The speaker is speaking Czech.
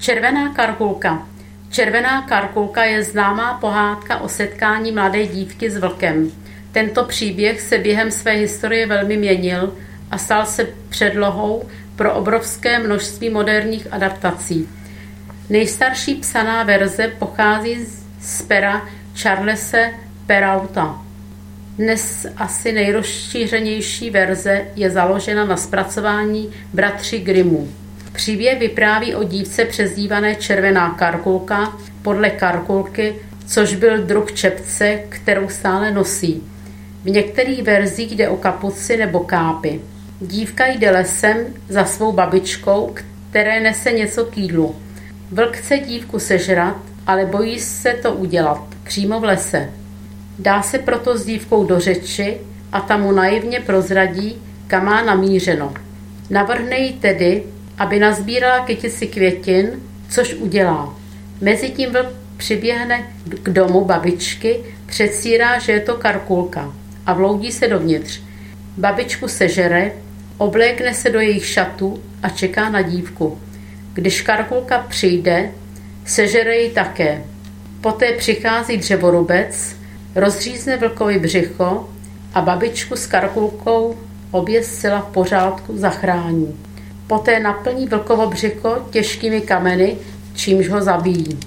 Červená karkulka. Červená karkulka je známá pohádka o setkání mladé dívky s vlkem. Tento příběh se během své historie velmi měnil a stal se předlohou pro obrovské množství moderních adaptací. Nejstarší psaná verze pochází z pera Charlese Perauta. Dnes asi nejrozšířenější verze je založena na zpracování bratři Grimmů. Příběh vypráví o dívce přezdívané Červená karkulka podle karkulky, což byl druh čepce, kterou stále nosí. V některých verzích jde o kapuci nebo kápy. Dívka jde lesem za svou babičkou, které nese něco k jídlu. Vlk chce dívku sežrat, ale bojí se to udělat, přímo v lese. Dá se proto s dívkou do řeči a ta mu naivně prozradí, kam má namířeno. Navrhne jí tedy, aby nazbírala kytici květin, což udělá. Mezitím vlk přiběhne k domu babičky, předsírá, že je to karkulka a vloudí se dovnitř. Babičku sežere, oblékne se do jejich šatů a čeká na dívku. Když karkulka přijde, sežere ji také. Poté přichází dřevorubec, rozřízne vlkovi břicho a babičku s karkulkou obě zcela v pořádku zachrání. Poté naplní vlkovo břicho těžkými kameny, čímž ho zabíjí.